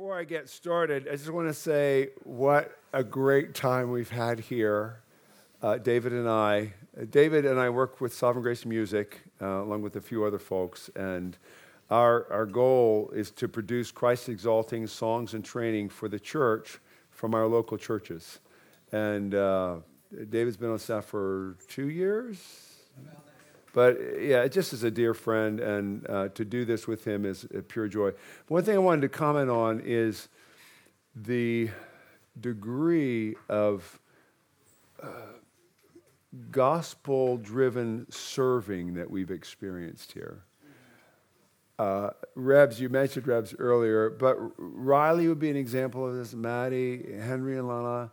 Before I get started, I just want to say what a great time we've had here, uh, David and I. Uh, David and I work with Sovereign Grace Music, uh, along with a few other folks, and our, our goal is to produce Christ exalting songs and training for the church from our local churches. And uh, David's been on staff for two years, but yeah, just as a dear friend, and uh, to do this with him is a pure joy. One thing I wanted to comment on is the degree of uh, gospel driven serving that we've experienced here. Uh, Rebs, you mentioned Rebs earlier, but Riley would be an example of this. Maddie, Henry, and Lana,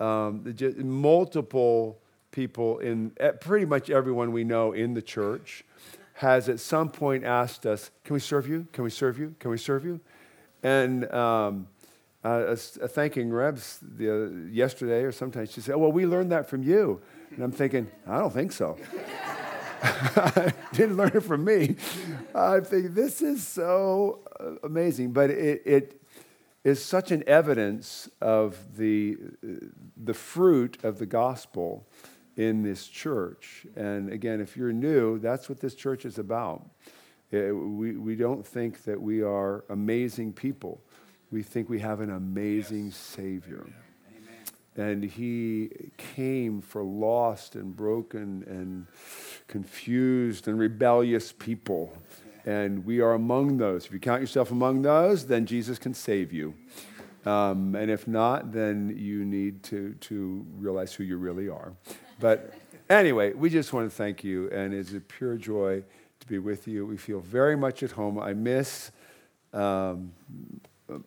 um, multiple people in eh, pretty much everyone we know in the church has at some point asked us, Can we serve you? Can we serve you? Can we serve you? And um, uh, thanking Rebs the, uh, yesterday or sometimes she said, Well, we learned that from you. And I'm thinking, I don't think so. didn't learn it from me. I think this is so uh, amazing, but it, it is such an evidence of the, the fruit of the gospel in this church. And again, if you're new, that's what this church is about. It, we, we don't think that we are amazing people. We think we have an amazing yes. Savior. And He came for lost and broken and confused and rebellious people. And we are among those. If you count yourself among those, then Jesus can save you. Um, and if not, then you need to, to realize who you really are. But anyway, we just want to thank you, and it's a pure joy to be with you. We feel very much at home. I miss um,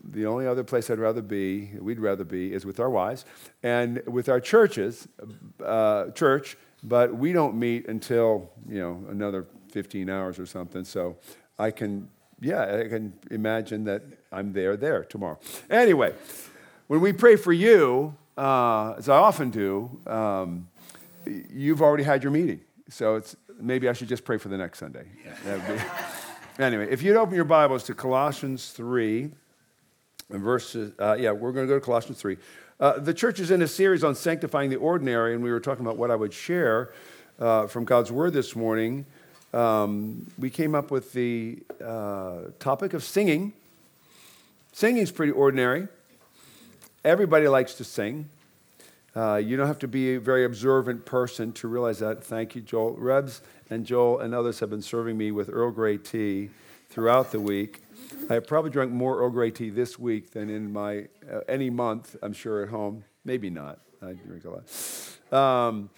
the only other place I'd rather be, we'd rather be, is with our wives and with our churches, uh, church. But we don't meet until you know another 15 hours or something. So I can, yeah, I can imagine that I'm there there tomorrow. Anyway, when we pray for you, uh, as I often do. Um, you've already had your meeting. So it's, maybe I should just pray for the next Sunday. Be, anyway, if you'd open your Bibles to Colossians 3, verses, uh, yeah, we're going to go to Colossians 3. Uh, the church is in a series on sanctifying the ordinary, and we were talking about what I would share uh, from God's Word this morning. Um, we came up with the uh, topic of singing. Singing is pretty ordinary. Everybody likes to sing. Uh, you don't have to be a very observant person to realize that. Thank you, Joel. Rebs and Joel and others have been serving me with Earl Grey tea throughout the week. I have probably drunk more Earl Grey tea this week than in my uh, any month, I'm sure, at home. Maybe not. I drink a lot. Um,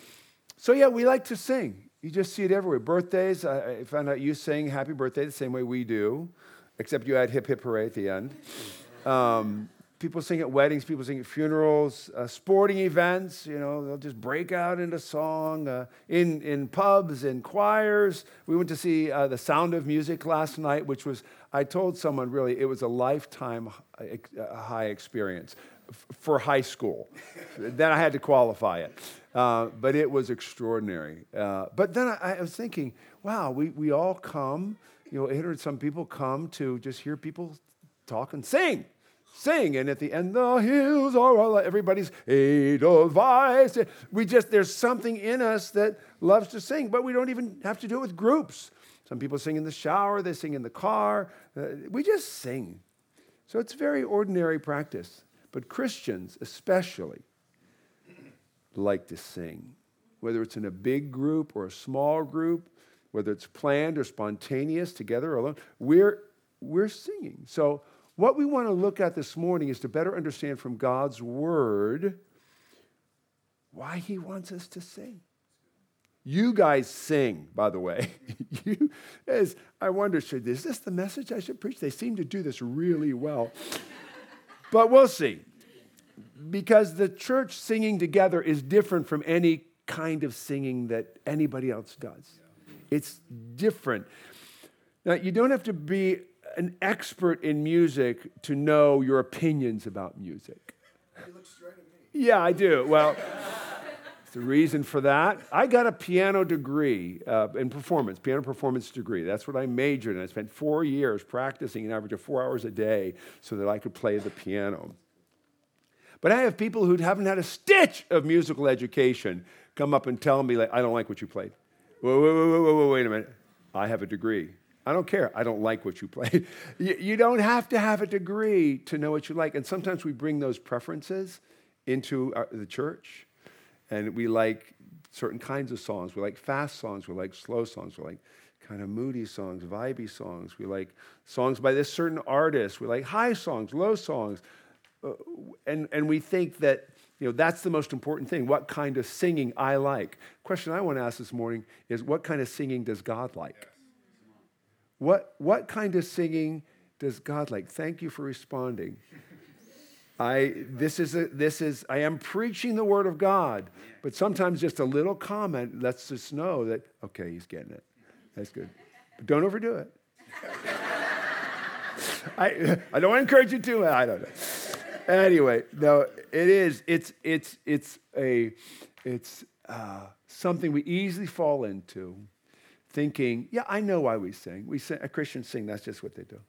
so, yeah, we like to sing. You just see it everywhere. Birthdays, I, I found out you sing happy birthday the same way we do, except you add hip hip hooray at the end. Um, People sing at weddings, people sing at funerals, uh, sporting events, you know, they'll just break out into song. Uh, in, in pubs, in choirs. We went to see uh, The Sound of Music last night, which was, I told someone really, it was a lifetime uh, high experience for high school. then I had to qualify it. Uh, but it was extraordinary. Uh, but then I, I was thinking, wow, we, we all come, you know, 800 some people come to just hear people talk and sing sing. And at the end, the hills are all, everybody's Edelweiss. We just, there's something in us that loves to sing, but we don't even have to do it with groups. Some people sing in the shower, they sing in the car. Uh, we just sing. So it's very ordinary practice. But Christians, especially, like to sing. Whether it's in a big group or a small group, whether it's planned or spontaneous, together or alone, we're, we're singing. So what we want to look at this morning is to better understand from God's word why he wants us to sing. You guys sing, by the way. you, as I wonder, should is this the message I should preach? They seem to do this really well. but we'll see. Because the church singing together is different from any kind of singing that anybody else does. It's different. Now, you don't have to be an expert in music to know your opinions about music. You look straight at me. Yeah, I do. Well, The reason for that, I got a piano degree uh, in performance, piano performance degree. That's what I majored in. I spent four years practicing an average of four hours a day so that I could play the piano. But I have people who haven't had a stitch of musical education come up and tell me, like, I don't like what you played. Wait, wait, wait, wait, wait, wait a minute. I have a degree. I don't care. I don't like what you play. You, don't have to have a degree to know what you like. And sometimes we bring those preferences into our, the church, and we like certain kinds of songs. We like fast songs. We like slow songs. We like kind of moody songs, vibey songs. We like songs by this certain artist. We like high songs, low songs. Uh, and, and we think that you know, that's the most important thing. What kind of singing I like? Question I want to ask this morning is what kind of singing does God like? What, what kind of singing does God like? Thank you for responding. I, this is, a, this is, I am preaching the word of God, but sometimes just a little comment lets us know that, okay, he's getting it. That's good. But don't overdo it. I, I don't encourage you to. I don't know. Anyway, no, it is. It's, it's, it's, a, it's uh, something we easily fall into thinking, yeah, I know why we sing. We sing, a Christian sing, that's just what they do.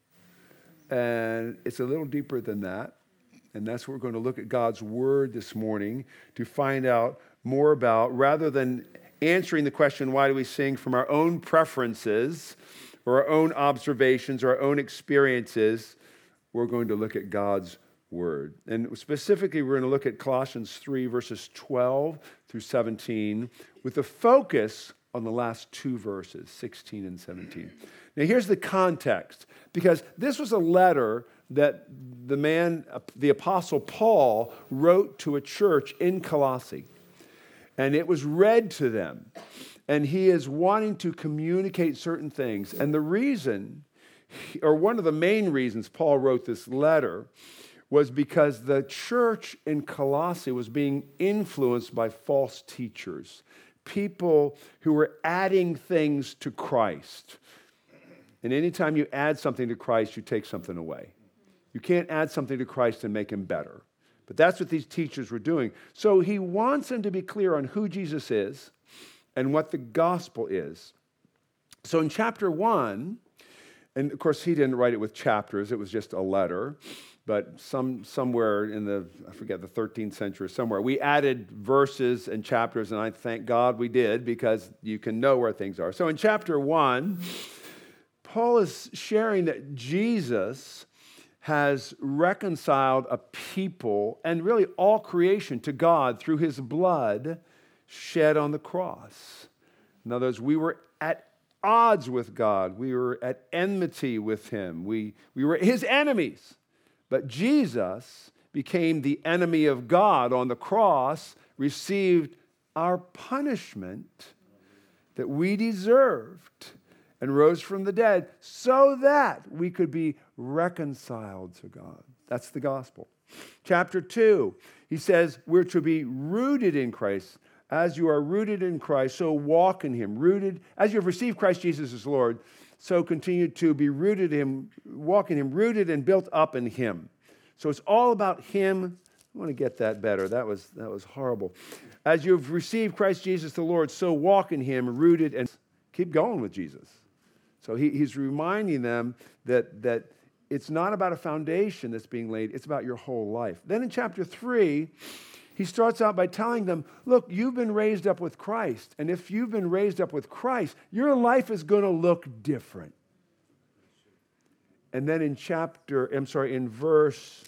And it's a little deeper than that. And that's what we're going to look at God's word this morning to find out more about, rather than answering the question, why do we sing from our own preferences or our own observations or our own experiences, we're going to look at God's word. And specifically, we're going to look at Colossians 3, verses 12 through 17, with a focus on the last two verses, 16 and 17. Now, here's the context, because this was a letter that the man, the Apostle Paul, wrote to a church in Colossae. And it was read to them. And he is wanting to communicate certain things. And the reason, or one of the main reasons Paul wrote this letter, was because the church in Colossae was being influenced by false teachers, people who were adding things to Christ. And anytime you add something to Christ, you take something away. You can't add something to Christ and make him better. But that's what these teachers were doing. So he wants them to be clear on who Jesus is and what the gospel is. So in chapter one, and of course, he didn't write it with chapters, it was just a letter. But some, somewhere in the, I forget, the 13th century, somewhere, we added verses and chapters, and I thank God we did because you can know where things are. So in chapter one, Paul is sharing that Jesus has reconciled a people and really all creation to God through his blood shed on the cross. In other words, we were at odds with God, we were at enmity with him, we, we were his enemies. But Jesus became the enemy of God on the cross, received our punishment that we deserved and rose from the dead so that we could be reconciled to God. That's the gospel. Chapter 2, he says we're to be rooted in Christ. As you are rooted in Christ, so walk in him. Rooted, as you have received Christ Jesus as Lord, so continue to be rooted in walk in him, rooted and built up in him. So it's all about him. I want to get that better. That was, that was horrible. As you've received Christ Jesus the Lord, so walk in him, rooted and keep going with Jesus. So he, he's reminding them that, that it's not about a foundation that's being laid, it's about your whole life. Then in chapter 3, he starts out by telling them, Look, you've been raised up with Christ. And if you've been raised up with Christ, your life is going to look different. And then in chapter, I'm sorry, in verse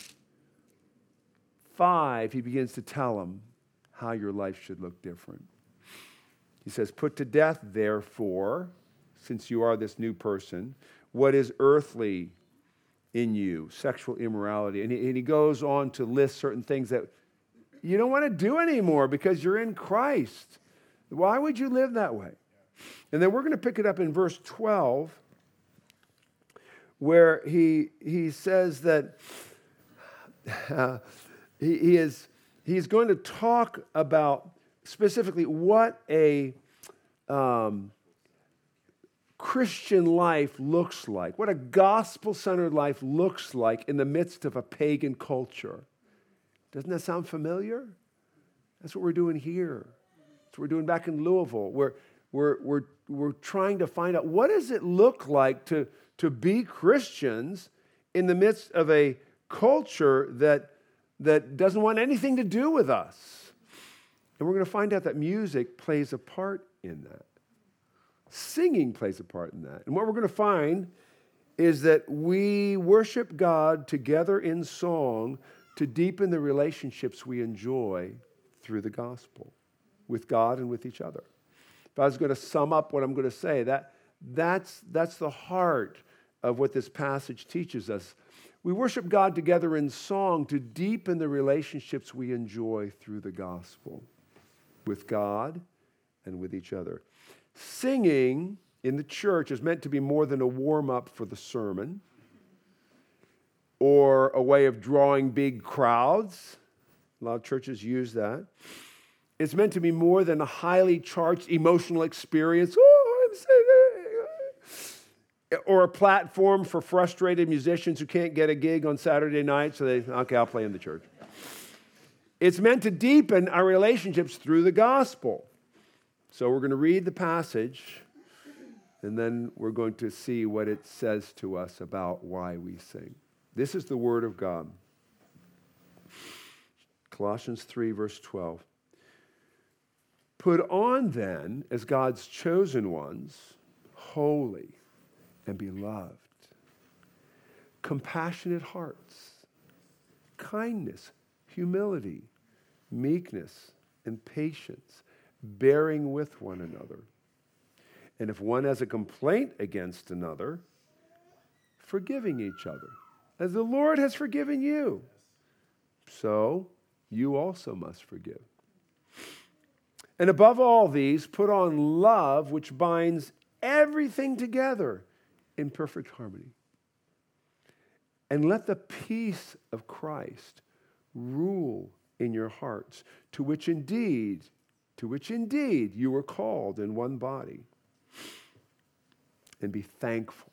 5, he begins to tell them how your life should look different. He says, Put to death, therefore, since you are this new person, what is earthly in you, sexual immorality. And he, and he goes on to list certain things that you don't want to do anymore because you're in Christ. Why would you live that way? And then we're going to pick it up in verse 12, where he, he says that uh, he, he is, he's going to talk about specifically what a um, Christian life looks like, what a gospel centered life looks like in the midst of a pagan culture. Doesn't that sound familiar? That's what we're doing here. That's what we're doing back in Louisville. We're, we're, we're, we're trying to find out what does it look like to, to be Christians in the midst of a culture that, that doesn't want anything to do with us. And we're going to find out that music plays a part in that. Singing plays a part in that. And what we're going to find is that we worship God together in song to deepen the relationships we enjoy through the gospel with God and with each other. If I was going to sum up what I'm going to say, that, that's, that's the heart of what this passage teaches us. We worship God together in song to deepen the relationships we enjoy through the gospel with God and with each other. Singing in the church is meant to be more than a warm up for the sermon or a way of drawing big crowds. A lot of churches use that. It's meant to be more than a highly charged emotional experience. Oh. Or a platform for frustrated musicians who can't get a gig on Saturday night, so they, okay, I'll play in the church. It's meant to deepen our relationships through the gospel. So we're going to read the passage and then we're going to see what it says to us about why we sing. This is the Word of God. Colossians 3, verse 12. Put on then, as God's chosen ones, holy and beloved, compassionate hearts, kindness, humility, meekness, and patience, bearing with one another and if one has a complaint against another, forgiving each other, as the Lord has forgiven you. So you also must forgive. And above all these, put on love, which binds everything together in perfect harmony. And let the peace of Christ rule in your hearts, to which indeed, to which indeed you were called in one body and be thankful.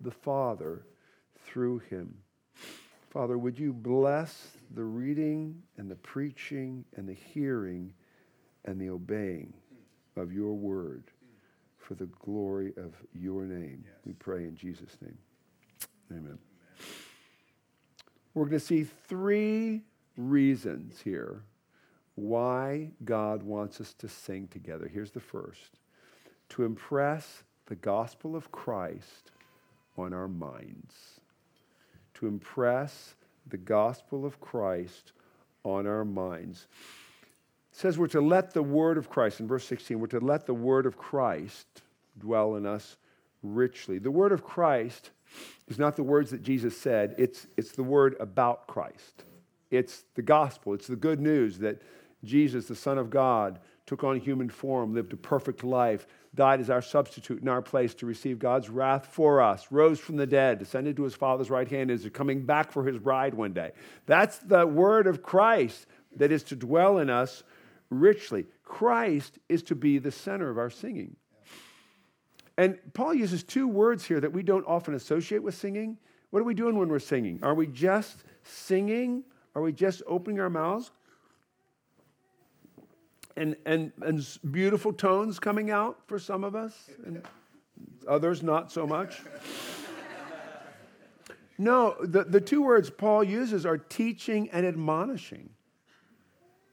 the Father through him. Father, would you bless the reading and the preaching and the hearing and the obeying of your word for the glory of your name? Yes. We pray in Jesus' name. Amen. Amen. We're going to see three reasons here why God wants us to sing together. Here's the first to impress the gospel of Christ on our minds. To impress the gospel of Christ on our minds. It says we're to let the word of Christ, in verse 16, we're to let the word of Christ dwell in us richly. The word of Christ is not the words that Jesus said, it's, it's the word about Christ. It's the gospel, it's the good news that Jesus, the Son of God, took on human form, lived a perfect life, died as our substitute in our place to receive God's wrath for us, rose from the dead, descended to his Father's right hand, and is coming back for his bride one day. That's the word of Christ that is to dwell in us richly. Christ is to be the center of our singing. And Paul uses two words here that we don't often associate with singing. What are we doing when we're singing? Are we just singing? Are we just opening our mouths? And, and, and beautiful tones coming out for some of us, and others not so much. No, the, the two words Paul uses are teaching and admonishing.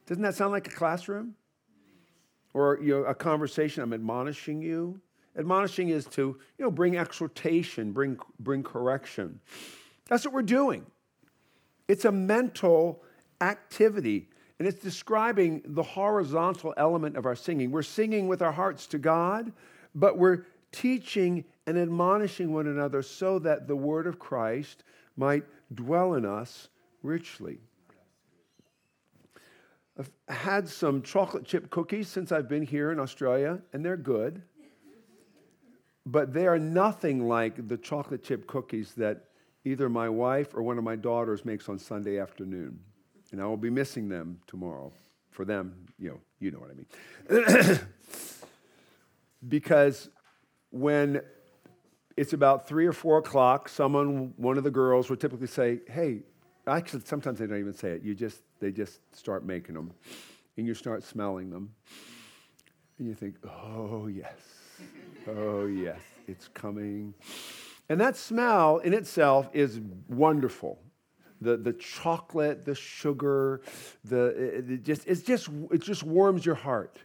Doesn't that sound like a classroom? Or you know, a conversation, I'm admonishing you. Admonishing is to you know, bring exhortation, bring, bring correction. That's what we're doing. It's a mental activity and it's describing the horizontal element of our singing. We're singing with our hearts to God, but we're teaching and admonishing one another so that the word of Christ might dwell in us richly. I've had some chocolate chip cookies since I've been here in Australia, and they're good. But they are nothing like the chocolate chip cookies that either my wife or one of my daughters makes on Sunday afternoon. And I will be missing them tomorrow. For them, you know, you know what I mean. because when it's about three or four o'clock, someone, one of the girls would typically say, Hey, actually, sometimes they don't even say it. You just, they just start making them. And you start smelling them. And you think, Oh, yes. Oh, yes. It's coming. And that smell in itself is wonderful. The, the chocolate, the sugar, the, it, just, it's just, it just warms your heart.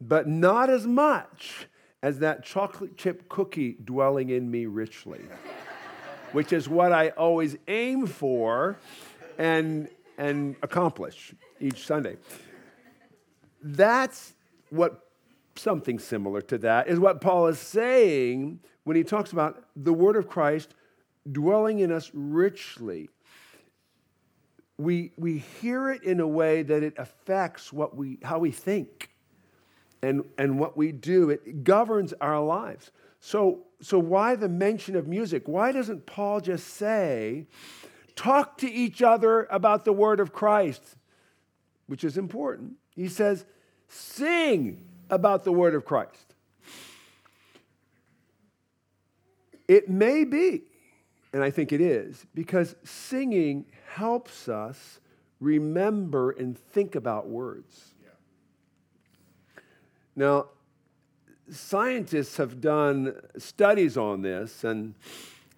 But not as much as that chocolate chip cookie dwelling in me richly, which is what I always aim for and, and accomplish each Sunday. That's what something similar to that is what Paul is saying when he talks about the word of Christ dwelling in us richly. We, we hear it in a way that it affects what we, how we think and, and what we do. It governs our lives. So, so, why the mention of music? Why doesn't Paul just say, talk to each other about the word of Christ, which is important? He says, sing about the word of Christ. It may be, and I think it is, because singing helps us remember and think about words. Now, scientists have done studies on this, and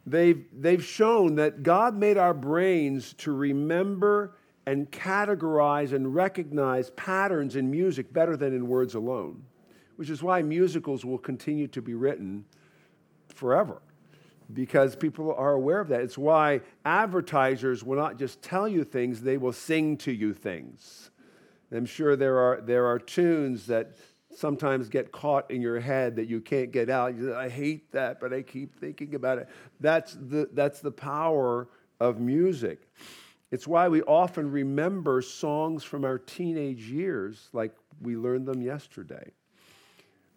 they've, they've shown that God made our brains to remember and categorize and recognize patterns in music better than in words alone, which is why musicals will continue to be written forever because people are aware of that. It's why advertisers will not just tell you things, they will sing to you things. I'm sure there are, there are tunes that sometimes get caught in your head that you can't get out. Say, I hate that, but I keep thinking about it. That's the, that's the power of music. It's why we often remember songs from our teenage years like we learned them yesterday.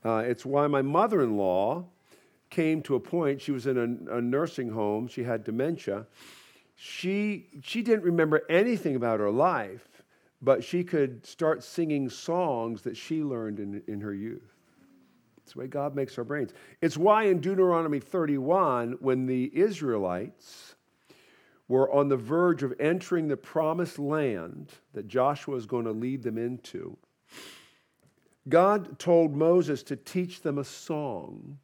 Uh, it's why my mother in law came to a point, she was in a, a nursing home, she had dementia. She, she didn't remember anything about her life but she could start singing songs that she learned in, in her youth. It's the way God makes our brains. It's why in Deuteronomy 31, when the Israelites were on the verge of entering the promised land that Joshua is going to lead them into, God told Moses to teach them a song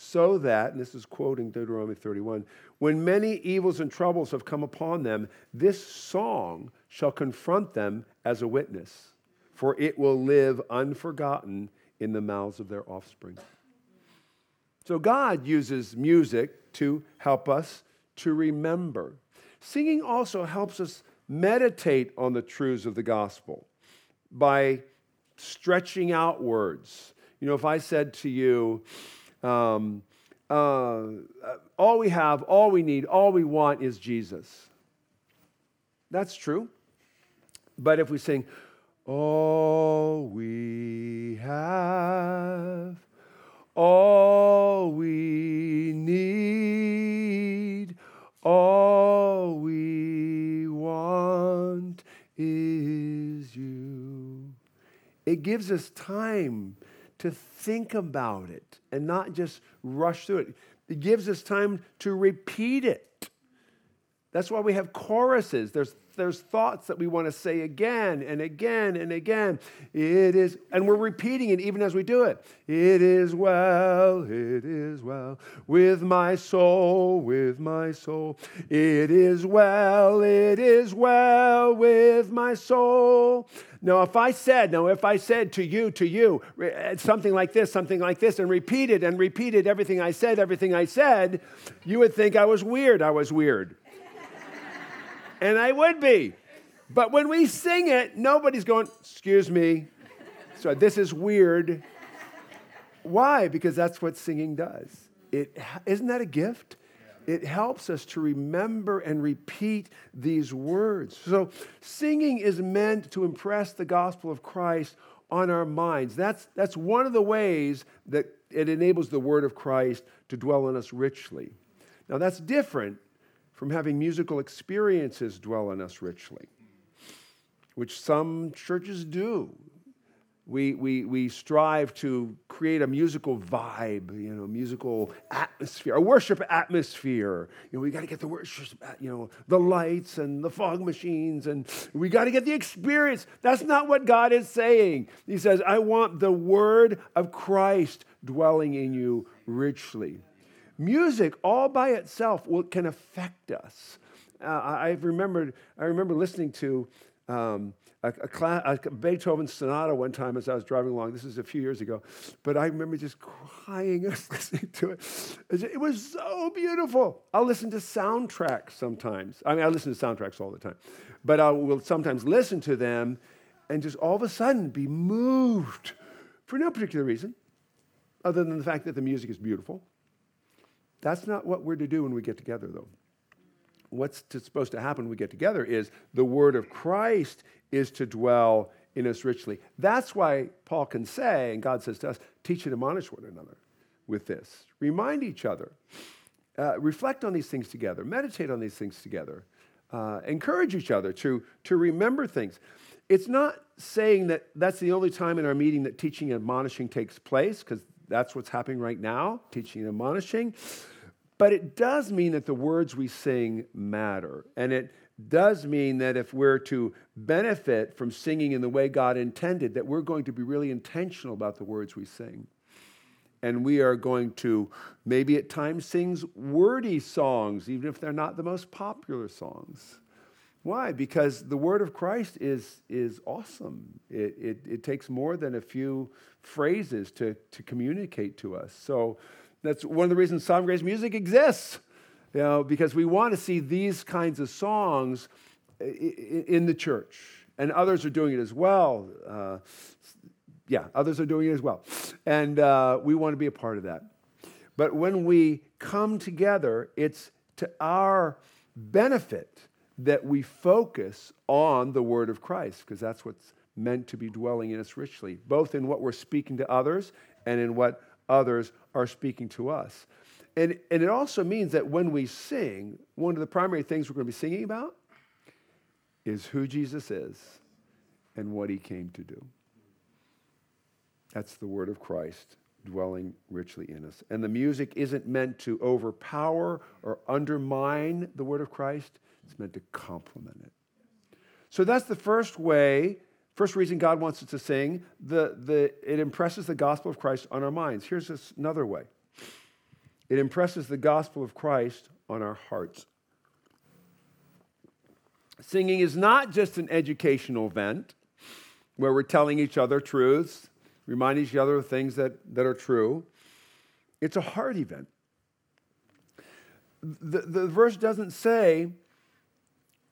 so that, and this is quoting Deuteronomy 31, when many evils and troubles have come upon them, this song shall confront them as a witness, for it will live unforgotten in the mouths of their offspring. So God uses music to help us to remember. Singing also helps us meditate on the truths of the gospel by stretching out words. You know, if I said to you, um, uh, all we have, all we need, all we want is Jesus. That's true. But if we sing, all we have, all we need, all we want is you. It gives us time to think about it and not just rush through it. It gives us time to repeat it. That's why we have choruses. There's there's thoughts that we want to say again and again and again. It is, and we're repeating it even as we do it. It is well, it is well with my soul, with my soul. It is well, it is well with my soul. Now, if I said, now, if I said to you, to you, eh, something like this, something like this, and repeated and repeated everything I said, everything I said, you would think I was weird. I was weird and I would be. But when we sing it, nobody's going, Excuse me. So this is weird. Why? Because that's what singing does. It, isn't that a gift? it helps us to remember and repeat these words. So, singing is meant to impress the gospel of Christ on our minds. That's, that's one of the ways that it enables the word of Christ to dwell in us richly. Now, that's different from having musical experiences dwell in us richly, which some churches do we, we, we strive to create a musical vibe, you know, musical atmosphere, a worship atmosphere. You know, we got to get the worship, you know, the lights and the fog machines, and we got to get the experience. That's not what God is saying. He says, I want the word of Christ dwelling in you richly. Music, all by itself, will, can affect us. Uh, I remembered, I remember listening to um, a, a, class, a, Beethoven sonata one time as I was driving along. This is a few years ago, but I remember just crying as listening to it. It was so beautiful. I'll listen to soundtracks sometimes. I mean, I listen to soundtracks all the time, but I will sometimes listen to them and just all of a sudden be moved for no particular reason, other than the fact that the music is beautiful. That's not what we're to do when we get together, though what's to, supposed to happen when we get together is the word of Christ is to dwell in us richly. That's why Paul can say, and God says to us, teach and admonish one another with this. Remind each other. Uh, reflect on these things together. Meditate on these things together. Uh, encourage each other to, to remember things. It's not saying that that's the only time in our meeting that teaching and admonishing takes place, because that's what's happening right now, teaching and admonishing. But it does mean that the words we sing matter. And it does mean that if we're to benefit from singing in the way God intended, that we're going to be really intentional about the words we sing. And we are going to maybe at times sing wordy songs, even if they're not the most popular songs. Why? Because the word of Christ is, is awesome. It, it, it takes more than a few phrases to, to communicate to us. So that's one of the reasons Sovereign Grace music exists, you know, because we want to see these kinds of songs in the church. And others are doing it as well. Uh, yeah, others are doing it as well. And uh, we want to be a part of that. But when we come together, it's to our benefit that we focus on the word of Christ, because that's what's meant to be dwelling in us richly, both in what we're speaking to others and in what others are speaking to us. And, and it also means that when we sing, one of the primary things we're going to be singing about is who Jesus is and what he came to do. That's the word of Christ dwelling richly in us. And the music isn't meant to overpower or undermine the word of Christ, it's meant to complement it. So that's the first way First reason God wants us to sing, the, the, it impresses the gospel of Christ on our minds. Here's this, another way it impresses the gospel of Christ on our hearts. Singing is not just an educational event where we're telling each other truths, reminding each other of things that, that are true. It's a heart event. The, the verse doesn't say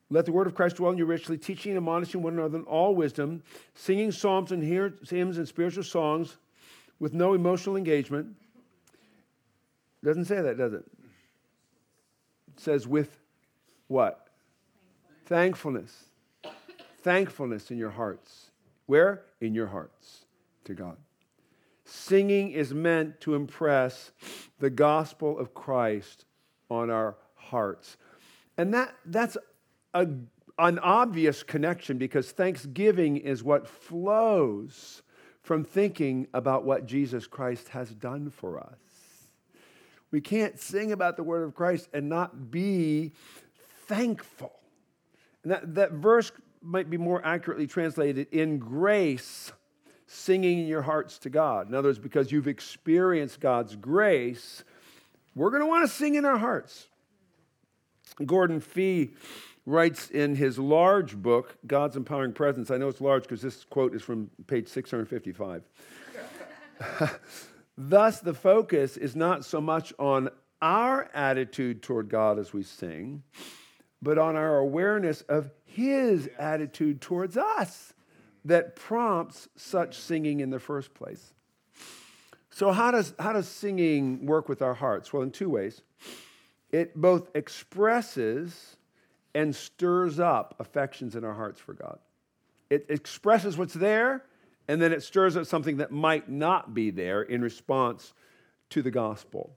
let the word of Christ dwell in you richly, teaching and admonishing one another in all wisdom, singing psalms and hymns and spiritual songs with no emotional engagement. Doesn't say that, does it? It says with what? Thankfulness. Thankfulness in your hearts. Where? In your hearts to God. Singing is meant to impress the gospel of Christ on our hearts. And that, that's a, an obvious connection because thanksgiving is what flows from thinking about what Jesus Christ has done for us. We can't sing about the word of Christ and not be thankful. And that, that verse might be more accurately translated in grace, singing in your hearts to God. In other words, because you've experienced God's grace, we're going to want to sing in our hearts. Gordon Fee writes in his large book, God's Empowering Presence. I know it's large because this quote is from page 655. Thus, the focus is not so much on our attitude toward God as we sing, but on our awareness of His attitude towards us that prompts such singing in the first place. So, how does, how does singing work with our hearts? Well, in two ways. it both expresses and stirs up affections in our hearts for God. It expresses what's there, and then it stirs up something that might not be there in response to the gospel.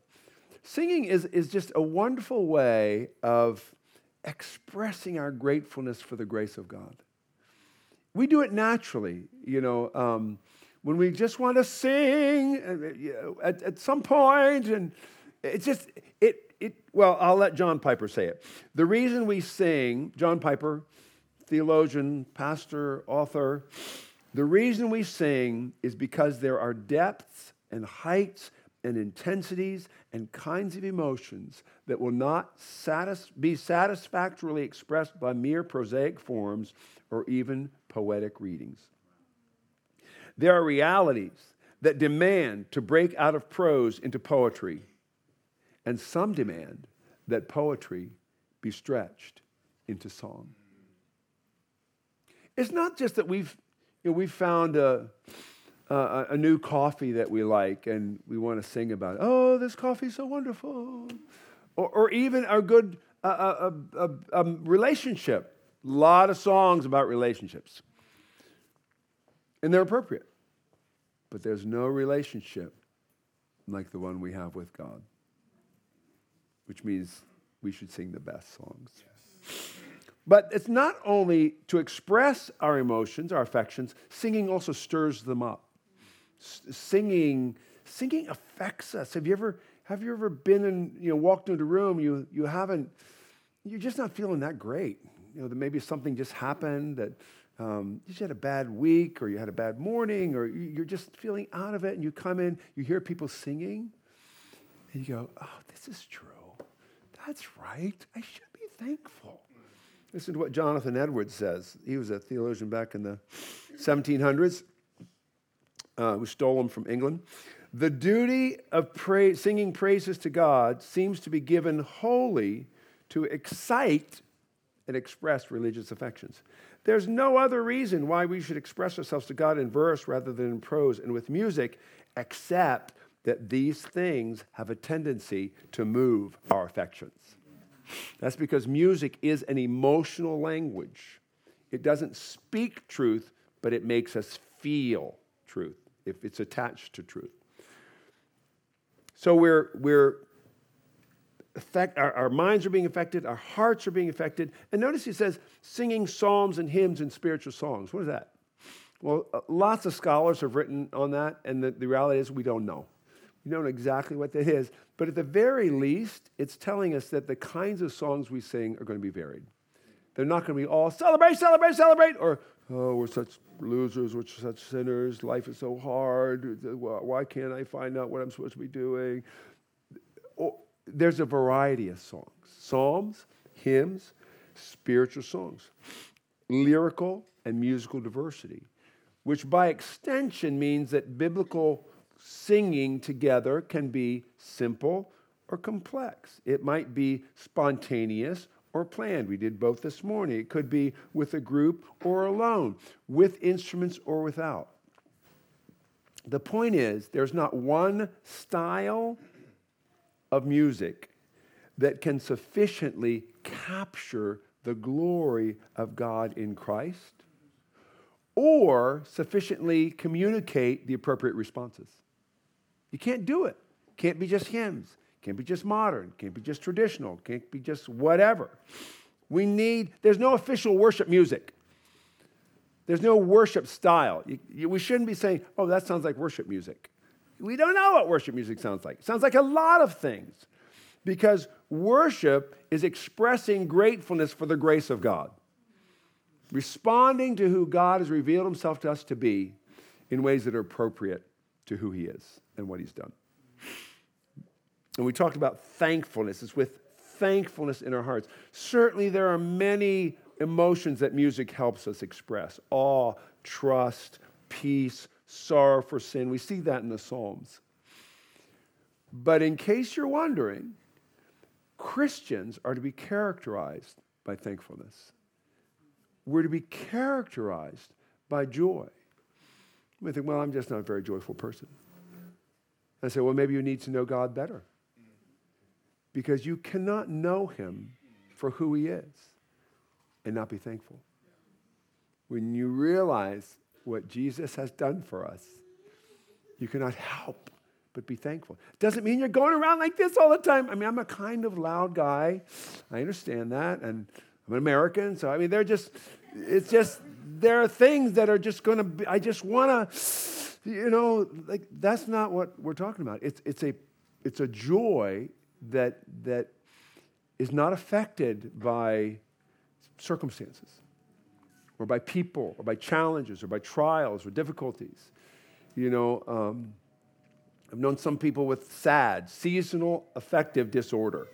Singing is, is just a wonderful way of expressing our gratefulness for the grace of God. We do it naturally, you know, um, when we just want to sing uh, at, at some point, and it's just, it, it, well, I'll let John Piper say it. The reason we sing, John Piper, theologian, pastor, author, the reason we sing is because there are depths and heights and intensities and kinds of emotions that will not satis- be satisfactorily expressed by mere prosaic forms or even poetic readings. There are realities that demand to break out of prose into poetry, and some demand that poetry be stretched into song. It's not just that we've, you know, we've found a, uh, a new coffee that we like and we want to sing about it. Oh, this coffee's so wonderful. Or, or even a good uh, a, a, a relationship. A lot of songs about relationships. And they're appropriate. But there's no relationship like the one we have with God, which means we should sing the best songs. Yes. But it's not only to express our emotions, our affections, singing also stirs them up singing, singing affects us. Have you ever, have you ever been in, you know, walked into a room, you, you haven't, you're just not feeling that great. You know, that maybe something just happened that um, you just had a bad week or you had a bad morning or you're just feeling out of it and you come in, you hear people singing and you go, oh, this is true. That's right. I should be thankful. Listen to what Jonathan Edwards says. He was a theologian back in the 1700s uh, who stole them from England. The duty of pra- singing praises to God seems to be given wholly to excite and express religious affections. There's no other reason why we should express ourselves to God in verse rather than in prose and with music, except that these things have a tendency to move our affections. That's because music is an emotional language. It doesn't speak truth, but it makes us feel truth if it's attached to truth. So we're, we're affect, our, our minds are being affected, our hearts are being affected. And notice he says singing psalms and hymns and spiritual songs. What is that? Well, uh, lots of scholars have written on that, and the, the reality is we don't know. We don't know exactly what that is, but at the very least, it's telling us that the kinds of songs we sing are going to be varied. They're not going to be all celebrate, celebrate, celebrate, or oh, we're such losers, we're such sinners, life is so hard, why can't I find out what I'm supposed to be doing? There's a variety of songs psalms, hymns, spiritual songs, lyrical and musical diversity, which by extension means that biblical singing together can be simple or complex. It might be spontaneous or planned. We did both this morning. It could be with a group or alone, with instruments or without. The point is, there's not one style of music that can sufficiently capture the glory of God in Christ or sufficiently communicate the appropriate responses. You can't do it. Can't be just hymns. Can't be just modern, can't be just traditional, can't be just whatever. We need, there's no official worship music. There's no worship style. You, you, we shouldn't be saying, oh, that sounds like worship music. We don't know what worship music sounds like. It sounds like a lot of things because worship is expressing gratefulness for the grace of God, responding to who God has revealed himself to us to be in ways that are appropriate to who he is and what he's done. And we talked about thankfulness. It's with thankfulness in our hearts. Certainly, there are many emotions that music helps us express awe, trust, peace, sorrow for sin. We see that in the Psalms. But in case you're wondering, Christians are to be characterized by thankfulness. We're to be characterized by joy. We think, well, I'm just not a very joyful person. I say, well, maybe you need to know God better. because you cannot know him for who he is and not be thankful. When you realize what Jesus has done for us, you cannot help but be thankful. Doesn't mean you're going around like this all the time. I mean, I'm a kind of loud guy. I understand that. And I'm an American. So, I mean, they're just, it's just, there are things that are just going to be, I just want to, you know, like that's not what we're talking about. It's, it's, a, it's a joy that, that is not affected by circumstances or by people or by challenges or by trials or difficulties. You know, um, I've known some people with SAD, seasonal affective disorder,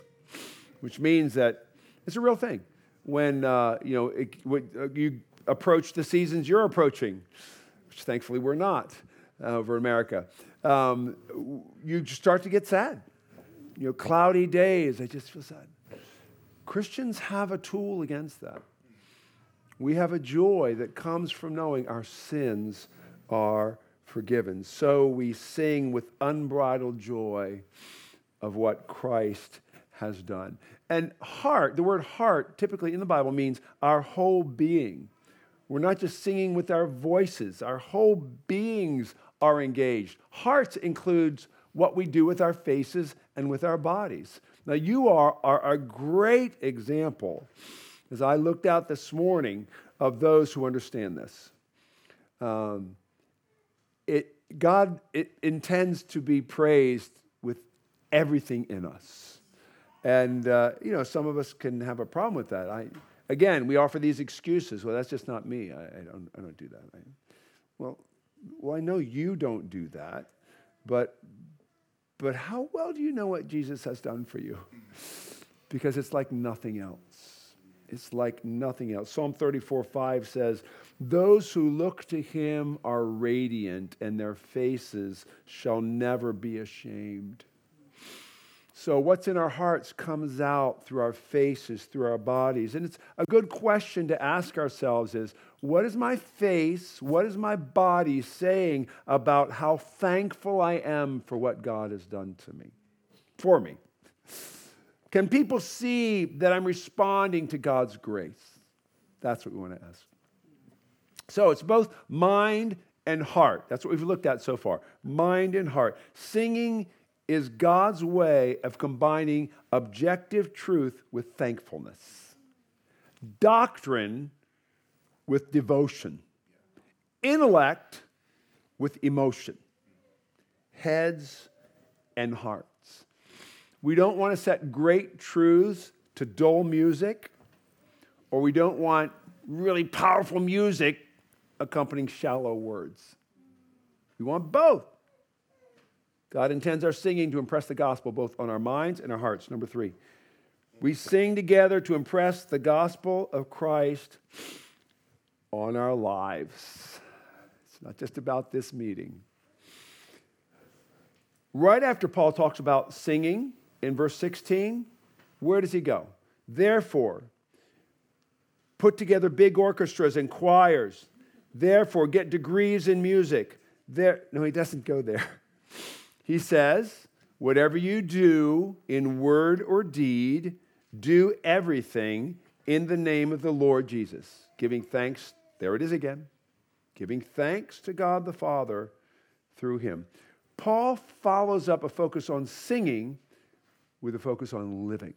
which means that it's a real thing. When uh, you know it, when, uh, you approach the seasons you're approaching, which thankfully we're not uh, over America, um, you start to get sad. You know, cloudy days, I just feel sad. Christians have a tool against that. We have a joy that comes from knowing our sins are forgiven. So we sing with unbridled joy of what Christ has done. And heart, the word heart typically in the Bible means our whole being. We're not just singing with our voices, our whole beings are engaged. Hearts includes what we do with our faces and with our bodies. Now, you are, are a great example, as I looked out this morning, of those who understand this. Um, it, God it intends to be praised with everything in us. And, uh, you know, some of us can have a problem with that. I, again, we offer these excuses. Well, that's just not me. I, I don't, I don't do that. I, well, well, I know you don't do that, but, but how well do you know what Jesus has done for you? Because it's like nothing else. It's like nothing else. Psalm 34 5 says, those who look to him are radiant, and their faces shall never be ashamed. So, what's in our hearts comes out through our faces, through our bodies. And it's a good question to ask ourselves is what is my face, what is my body saying about how thankful I am for what God has done to me, for me? Can people see that I'm responding to God's grace? That's what we want to ask. So it's both mind and heart. That's what we've looked at so far mind and heart. Singing is God's way of combining objective truth with thankfulness, doctrine with devotion, intellect with emotion, heads and hearts. We don't want to set great truths to dull music, or we don't want really powerful music accompanying shallow words. We want both. God intends our singing to impress the gospel both on our minds and our hearts. Number three, we sing together to impress the gospel of Christ on our lives. It's not just about this meeting. Right after Paul talks about singing in verse 16, where does he go? Therefore, put together big orchestras and choirs Therefore, get degrees in music. There, no, he doesn't go there. He says, whatever you do in word or deed, do everything in the name of the Lord Jesus, giving thanks, there it is again, giving thanks to God the Father through him. Paul follows up a focus on singing with a focus on living.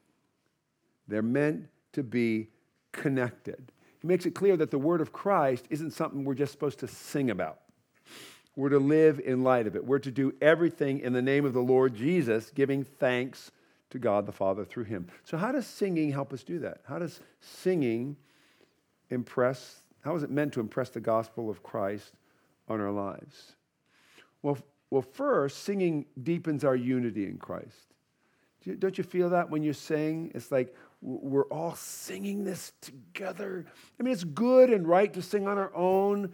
They're meant to be connected. He makes it clear that the word of Christ isn't something we're just supposed to sing about. We're to live in light of it. We're to do everything in the name of the Lord Jesus, giving thanks to God the Father through him. So, how does singing help us do that? How does singing impress, how is it meant to impress the gospel of Christ on our lives? Well, well first, singing deepens our unity in Christ. Don't you feel that when you sing? It's like we're all singing this together. I mean, it's good and right to sing on our own,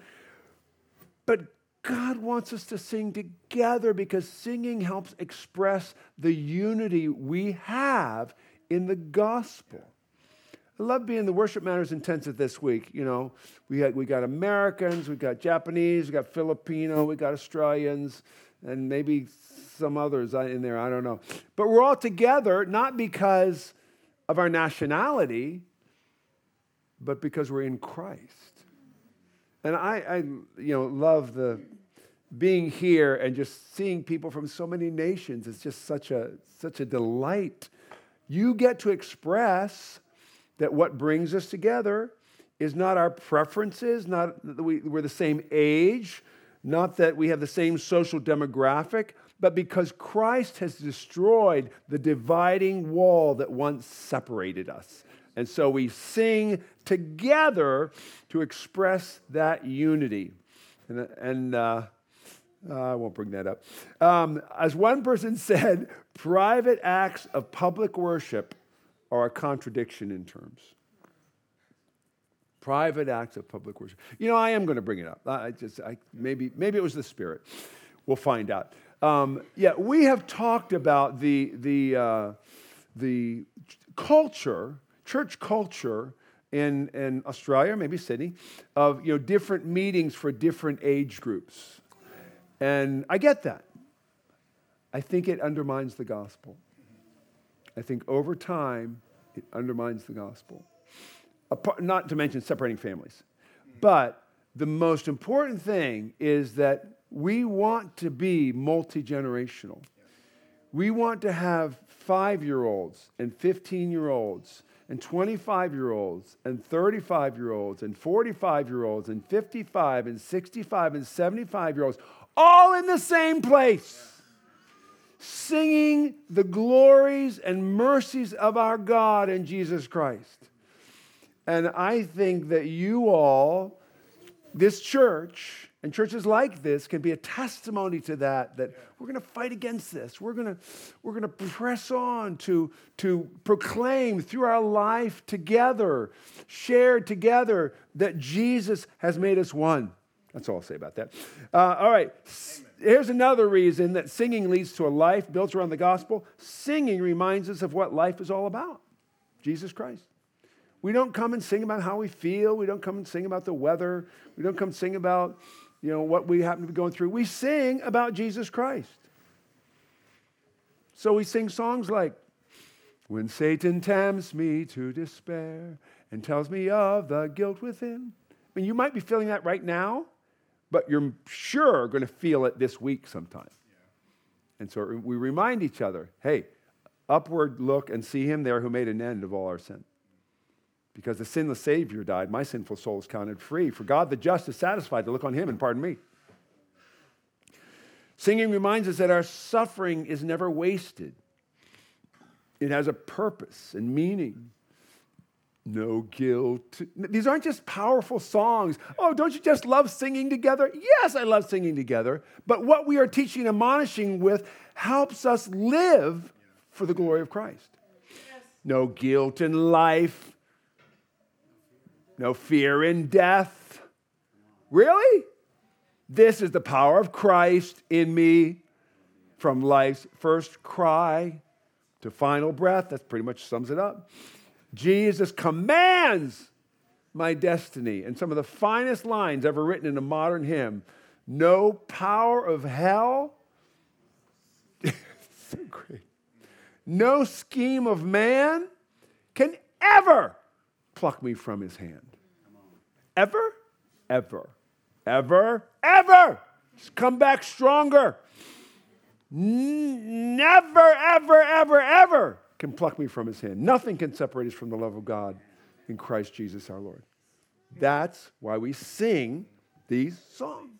but God wants us to sing together because singing helps express the unity we have in the gospel. I love being the Worship Matters Intensive this week. You know, we, had, we got Americans, we got Japanese, we got Filipino, we got Australians, and maybe some others in there, I don't know. But we're all together not because of our nationality, but because we're in Christ. And I, I you know, love the being here and just seeing people from so many nations. It's just such a such a delight. You get to express that what brings us together is not our preferences, not that we, we're the same age, not that we have the same social demographic, but because Christ has destroyed the dividing wall that once separated us. And so we sing together to express that unity. And, and uh, I won't bring that up. Um, as one person said, private acts of public worship are a contradiction in terms. Private acts of public worship. You know, I am going to bring it up. I just, I, maybe, maybe it was the Spirit. We'll find out. Um, yeah, we have talked about the, the, uh, the culture, church culture in, in Australia, maybe Sydney, of you know, different meetings for different age groups. And I get that. I think it undermines the gospel. I think over time, it undermines the gospel. Not to mention separating families. But the most important thing is that we want to be multi generational. We want to have five year olds and 15 year olds and 25 year olds and 35 year olds and 45 year olds and 55 and 65 and 75 year olds all in the same place, singing the glories and mercies of our God and Jesus Christ. And I think that you all, this church, and churches like this can be a testimony to that, that we're going to fight against this. We're going to, we're to press on to, to proclaim through our life together, shared together, that Jesus has made us one. That's all I'll say about that. Uh, all right. Here's another reason that singing leads to a life built around the gospel. Singing reminds us of what life is all about Jesus Christ. We don't come and sing about how we feel. We don't come and sing about the weather. We don't come sing about you know, what we happen to be going through. We sing about Jesus Christ. So we sing songs like, When Satan tempts me to despair and tells me of the guilt within. I mean, you might be feeling that right now, but you're sure going to feel it this week sometime. Yeah. And so we remind each other hey, upward look and see him there who made an end of all our sin. Because the sinless Savior died, my sinful soul is counted free. For God the just is satisfied to look on him and pardon me. Singing reminds us that our suffering is never wasted, it has a purpose and meaning. No guilt. These aren't just powerful songs. Oh, don't you just love singing together? Yes, I love singing together. But what we are teaching and admonishing with helps us live for the glory of Christ. Yes. No guilt in life, no fear in death. Really? This is the power of Christ in me from life's first cry to final breath. That pretty much sums it up. Jesus commands my destiny. And some of the finest lines ever written in a modern hymn no power of hell. so great. No scheme of man can ever pluck me from his hand. Ever, ever, ever, ever. Just come back stronger. Never, ever, ever, ever can pluck me from his hand. Nothing can separate us from the love of God in Christ Jesus our Lord. That's why we sing these songs.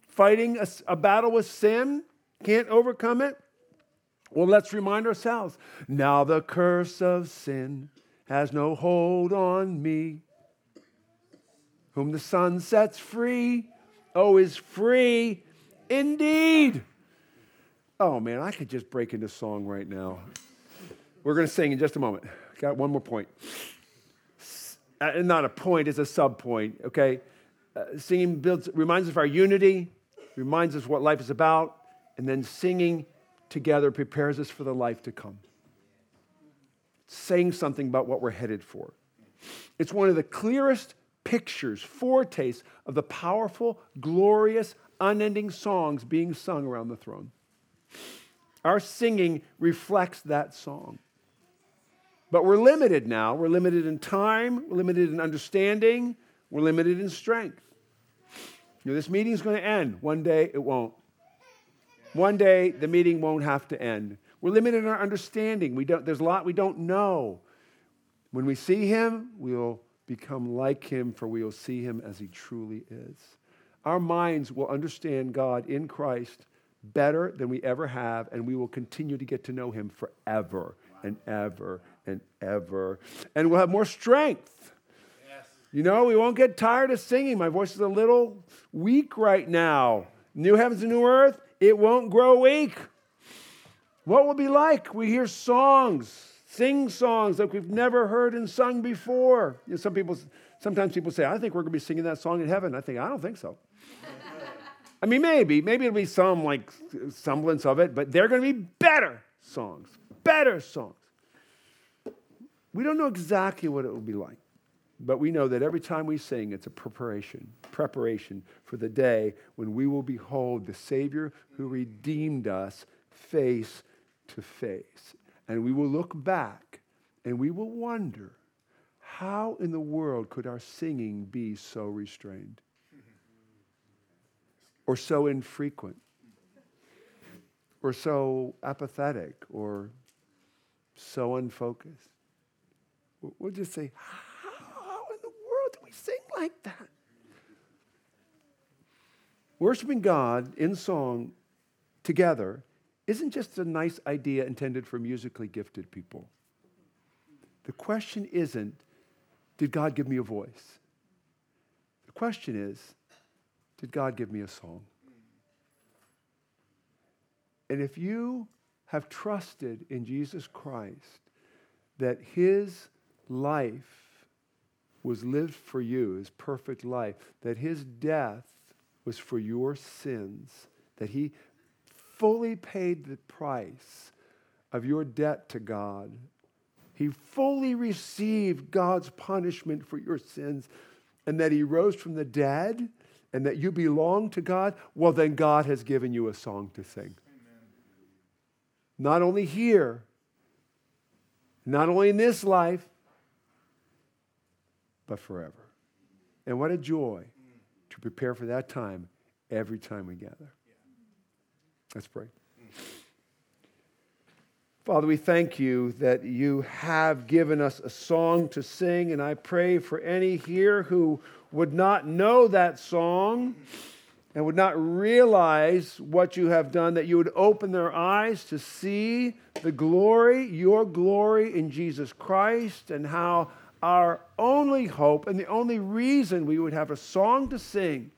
Fighting a, a battle with sin, can't overcome it. Well, let's remind ourselves now the curse of sin has no hold on me. Whom the Son sets free, oh, is free indeed. Oh man, I could just break into song right now. We're going to sing in just a moment. Got one more point. Uh, not a point, it's a sub point, okay? Uh, singing builds, reminds us of our unity, reminds us what life is about, and then singing together prepares us for the life to come saying something about what we're headed for. It's one of the clearest pictures, foretastes of the powerful, glorious, unending songs being sung around the throne. Our singing reflects that song. But we're limited now. We're limited in time, we're limited in understanding, we're limited in strength. You know, this meeting is going to end. One day it won't. One day the meeting won't have to end. We're limited in our understanding. We don't, there's a lot we don't know. When we see him, we'll become like him, for we will see him as he truly is. Our minds will understand God in Christ better than we ever have, and we will continue to get to know him forever and ever and ever. And we'll have more strength. Yes. You know, we won't get tired of singing. My voice is a little weak right now. New heavens and new earth, it won't grow weak. What will be like? We hear songs, sing songs like we've never heard and sung before. You know, some people, sometimes people say, I think we're going to be singing that song in heaven. I think, I don't think so. I mean, maybe, maybe it'll be some like semblance of it, but they're going to be better songs, better songs. We don't know exactly what it will be like, but we know that every time we sing, it's a preparation, preparation for the day when we will behold the Savior who redeemed us face to face. And we will look back and we will wonder how in the world could our singing be so restrained or so infrequent or so apathetic or so unfocused? We'll just say, How in the world do we sing like that? Worshiping God in song together isn't just a nice idea intended for musically gifted people. The question isn't, did God give me a voice? The question is, did God give me a song? And if you have trusted in Jesus Christ that his life was lived for you, his perfect life, that his death was for your sins, that he fully paid the price of your debt to God. He fully received God's punishment for your sins, and that He rose from the dead, and that you belong to God. Well, then God has given you a song to sing. Amen. Not only here, not only in this life, but forever. And what a joy to prepare for that time every time we gather. Let's pray. Father, we thank you that you have given us a song to sing, and I pray for any here who would not know that song and would not realize what you have done, that you would open their eyes to see the glory, your glory in Jesus Christ, and how our only hope and the only reason we would have a song to sing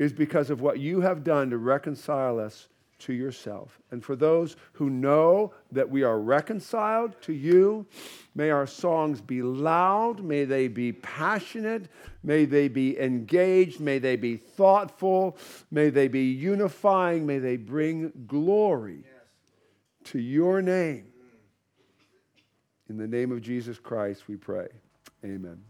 is because of what you have done to reconcile us to yourself. And for those who know that we are reconciled to you, may our songs be loud, may they be passionate, may they be engaged, may they be thoughtful, may they be unifying, may they bring glory to your name. In the name of Jesus Christ, we pray. Amen.